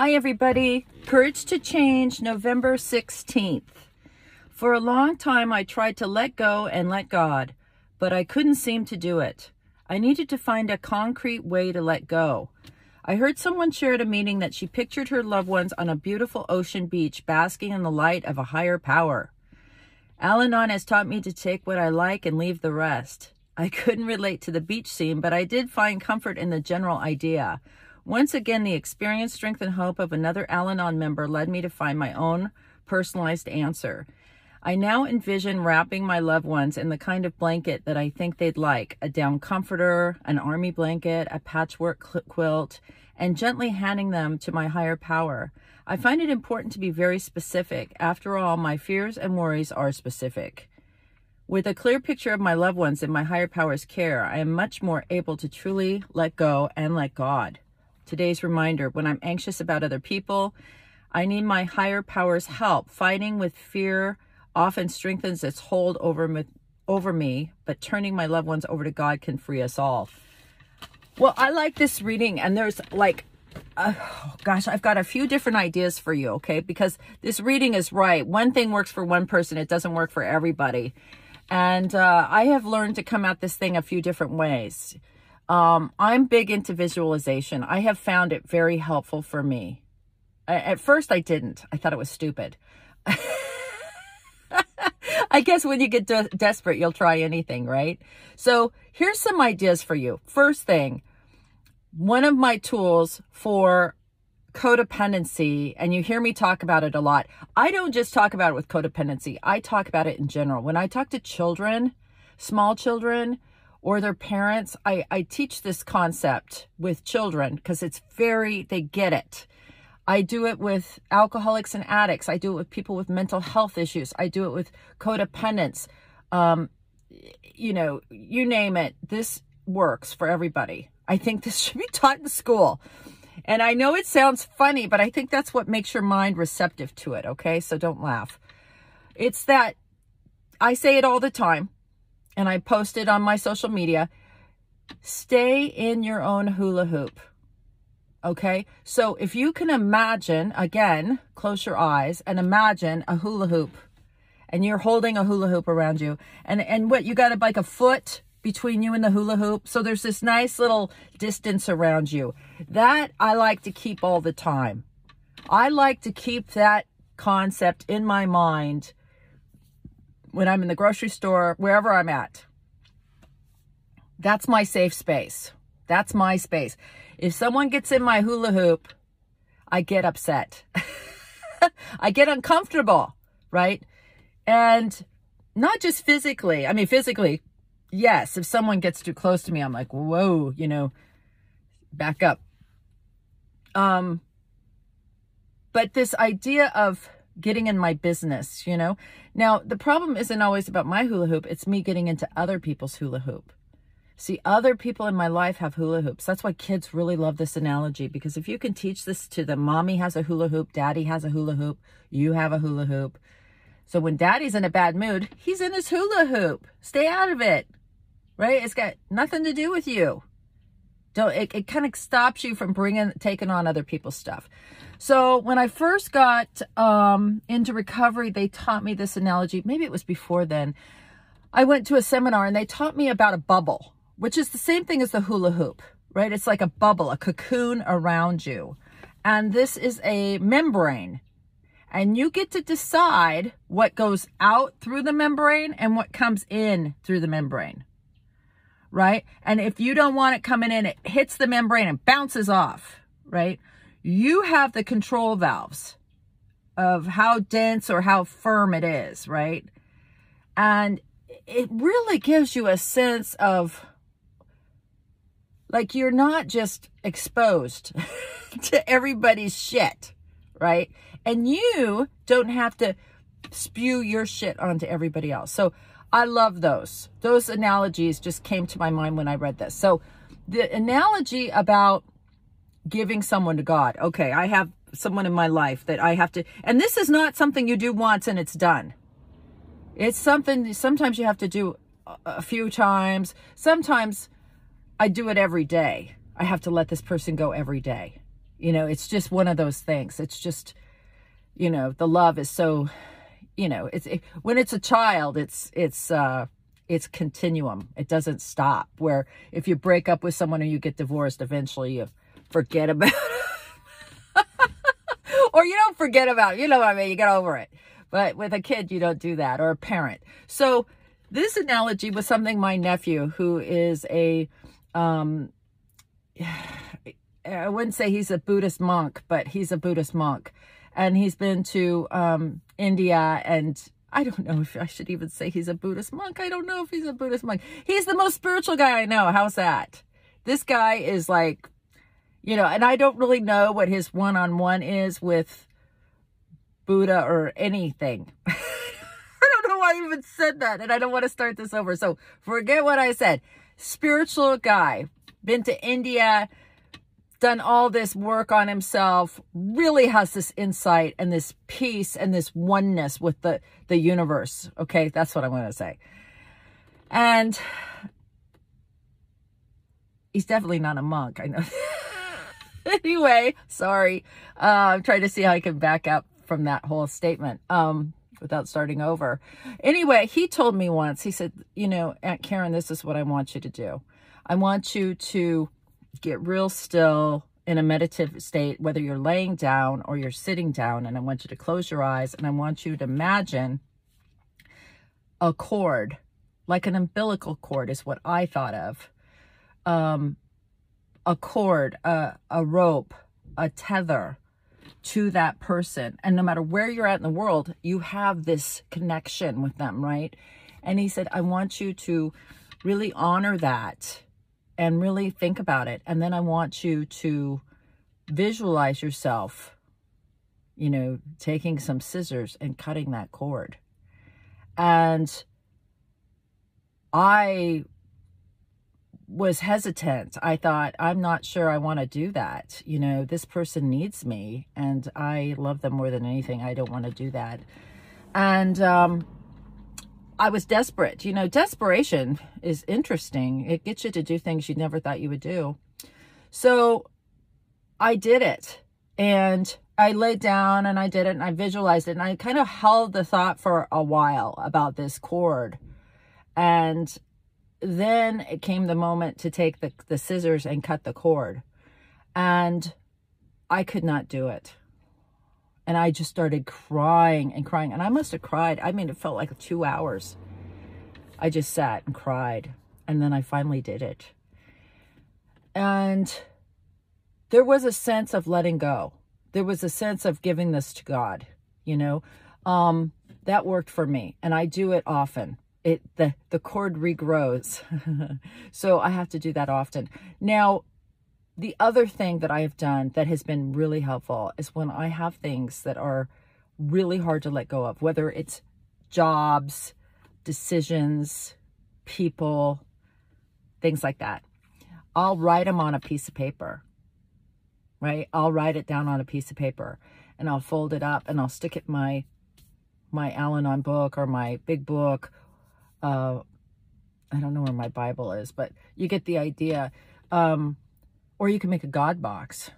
Hi, everybody. Courage to Change, November 16th. For a long time, I tried to let go and let God, but I couldn't seem to do it. I needed to find a concrete way to let go. I heard someone share at a meeting that she pictured her loved ones on a beautiful ocean beach basking in the light of a higher power. Al Anon has taught me to take what I like and leave the rest. I couldn't relate to the beach scene, but I did find comfort in the general idea. Once again, the experience, strength, and hope of another Al Anon member led me to find my own personalized answer. I now envision wrapping my loved ones in the kind of blanket that I think they'd like a down comforter, an army blanket, a patchwork quilt, and gently handing them to my higher power. I find it important to be very specific. After all, my fears and worries are specific. With a clear picture of my loved ones in my higher power's care, I am much more able to truly let go and let God. Today's reminder when I'm anxious about other people, I need my higher power's help. Fighting with fear often strengthens its hold over me, over me, but turning my loved ones over to God can free us all. Well, I like this reading, and there's like, oh gosh, I've got a few different ideas for you, okay? Because this reading is right. One thing works for one person, it doesn't work for everybody. And uh, I have learned to come at this thing a few different ways. Um, I'm big into visualization. I have found it very helpful for me. At first, I didn't. I thought it was stupid. I guess when you get de- desperate, you'll try anything, right? So here's some ideas for you. First thing, one of my tools for codependency, and you hear me talk about it a lot. I don't just talk about it with codependency, I talk about it in general. When I talk to children, small children, or their parents, I, I teach this concept with children because it's very, they get it. I do it with alcoholics and addicts. I do it with people with mental health issues. I do it with codependents. Um, you know, you name it. This works for everybody. I think this should be taught in school. And I know it sounds funny, but I think that's what makes your mind receptive to it. Okay. So don't laugh. It's that I say it all the time and I posted on my social media. Stay in your own hula hoop. Okay. So if you can imagine, again, close your eyes and imagine a hula hoop and you're holding a hula hoop around you and, and what you got like a foot between you and the hula hoop. So there's this nice little distance around you that I like to keep all the time. I like to keep that concept in my mind when I'm in the grocery store, wherever I'm at. That's my safe space. That's my space. If someone gets in my hula hoop, I get upset. I get uncomfortable, right? And not just physically. I mean, physically, yes. If someone gets too close to me, I'm like, whoa, you know, back up. Um, but this idea of getting in my business, you know. Now, the problem isn't always about my hula hoop, it's me getting into other people's hula hoop. See, other people in my life have hula hoops. That's why kids really love this analogy because if you can teach this to them, mommy has a hula hoop, daddy has a hula hoop, you have a hula hoop. So when daddy's in a bad mood, he's in his hula hoop. Stay out of it, right? It's got nothing to do with you. Don't, it, it kind of stops you from bringing, taking on other people's stuff. So when I first got um, into recovery, they taught me this analogy. Maybe it was before then. I went to a seminar and they taught me about a bubble which is the same thing as the hula hoop, right? It's like a bubble, a cocoon around you. And this is a membrane. And you get to decide what goes out through the membrane and what comes in through the membrane, right? And if you don't want it coming in, it hits the membrane and bounces off, right? You have the control valves of how dense or how firm it is, right? And it really gives you a sense of like you're not just exposed to everybody's shit, right? And you don't have to spew your shit onto everybody else. So I love those. Those analogies just came to my mind when I read this. So the analogy about giving someone to God. Okay, I have someone in my life that I have to, and this is not something you do once and it's done. It's something sometimes you have to do a few times. Sometimes I do it every day. I have to let this person go every day. You know, it's just one of those things. It's just, you know, the love is so, you know, it's it, when it's a child, it's it's uh it's continuum. It doesn't stop. Where if you break up with someone or you get divorced, eventually you forget about it. or you don't forget about it. You know what I mean? You get over it. But with a kid, you don't do that, or a parent. So this analogy was something my nephew, who is a, um, I wouldn't say he's a Buddhist monk, but he's a Buddhist monk. And he's been to um, India and I don't know if I should even say he's a Buddhist monk. I don't know if he's a Buddhist monk. He's the most spiritual guy I know. How's that? This guy is like, you know, and I don't really know what his one on one is with Buddha or anything. I don't know why I even said that, and I don't want to start this over. So forget what I said. Spiritual guy, been to India, done all this work on himself, really has this insight and this peace and this oneness with the, the universe. Okay, that's what I'm going to say. And he's definitely not a monk. I know. anyway, sorry. Uh, I'm trying to see how I can back up from that whole statement um, without starting over. Anyway, he told me once, he said, you know, Aunt Karen, this is what I want you to do. I want you to get real still in a meditative state, whether you're laying down or you're sitting down. And I want you to close your eyes and I want you to imagine a cord, like an umbilical cord is what I thought of. Um, a cord, a, a rope, a tether, to that person. And no matter where you're at in the world, you have this connection with them, right? And he said, I want you to really honor that and really think about it. And then I want you to visualize yourself, you know, taking some scissors and cutting that cord. And I was hesitant. I thought, I'm not sure I want to do that. You know, this person needs me and I love them more than anything. I don't want to do that. And um, I was desperate. You know, desperation is interesting. It gets you to do things you never thought you would do. So I did it. And I laid down and I did it and I visualized it. And I kind of held the thought for a while about this cord. And then it came the moment to take the, the scissors and cut the cord. And I could not do it. And I just started crying and crying. And I must have cried. I mean, it felt like two hours. I just sat and cried. And then I finally did it. And there was a sense of letting go. There was a sense of giving this to God, you know. Um, that worked for me. And I do it often it the the cord regrows. So i have to do that often. Now the other thing that i have done that has been really helpful is when i have things that are really hard to let go of whether it's jobs decisions people things like that. I'll write them on a piece of paper right? I'll write it down on a piece of paper and i'll fold it up and i'll stick it in my my al-anon book or my big book uh, I don't know where my Bible is, but you get the idea. Um, or you can make a God box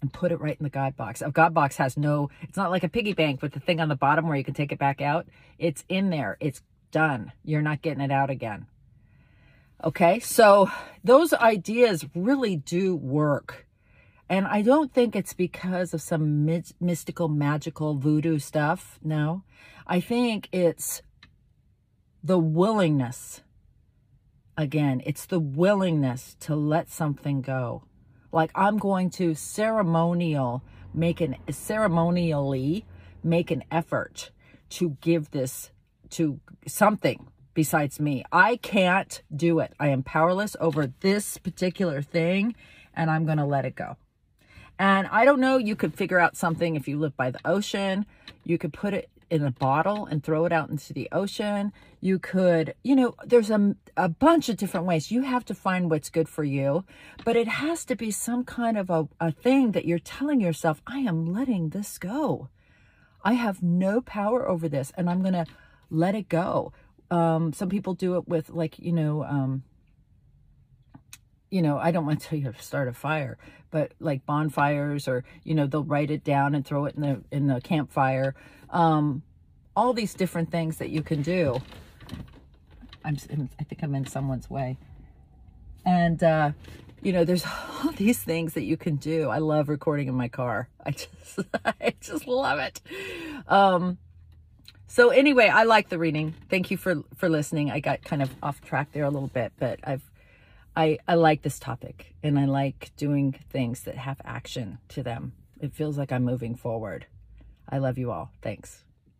and put it right in the God box. A God box has no, it's not like a piggy bank with the thing on the bottom where you can take it back out. It's in there. It's done. You're not getting it out again. Okay, so those ideas really do work. And I don't think it's because of some mystical, magical voodoo stuff. No, I think it's the willingness. Again, it's the willingness to let something go. Like I'm going to ceremonial, make an ceremonially make an effort to give this to something besides me. I can't do it. I am powerless over this particular thing and I'm going to let it go. And I don't know, you could figure out something if you live by the ocean. You could put it in a bottle and throw it out into the ocean. You could, you know, there's a, a bunch of different ways. You have to find what's good for you, but it has to be some kind of a, a thing that you're telling yourself, I am letting this go. I have no power over this and I'm going to let it go. Um, some people do it with like, you know, um, you know, I don't want to tell you to start a fire, but like bonfires or, you know, they'll write it down and throw it in the, in the campfire. Um, all these different things that you can do. I'm, I think I'm in someone's way. And, uh, you know, there's all these things that you can do. I love recording in my car. I just, I just love it. Um, so anyway, I like the reading. Thank you for, for listening. I got kind of off track there a little bit, but I've, I, I like this topic and I like doing things that have action to them. It feels like I'm moving forward. I love you all. Thanks.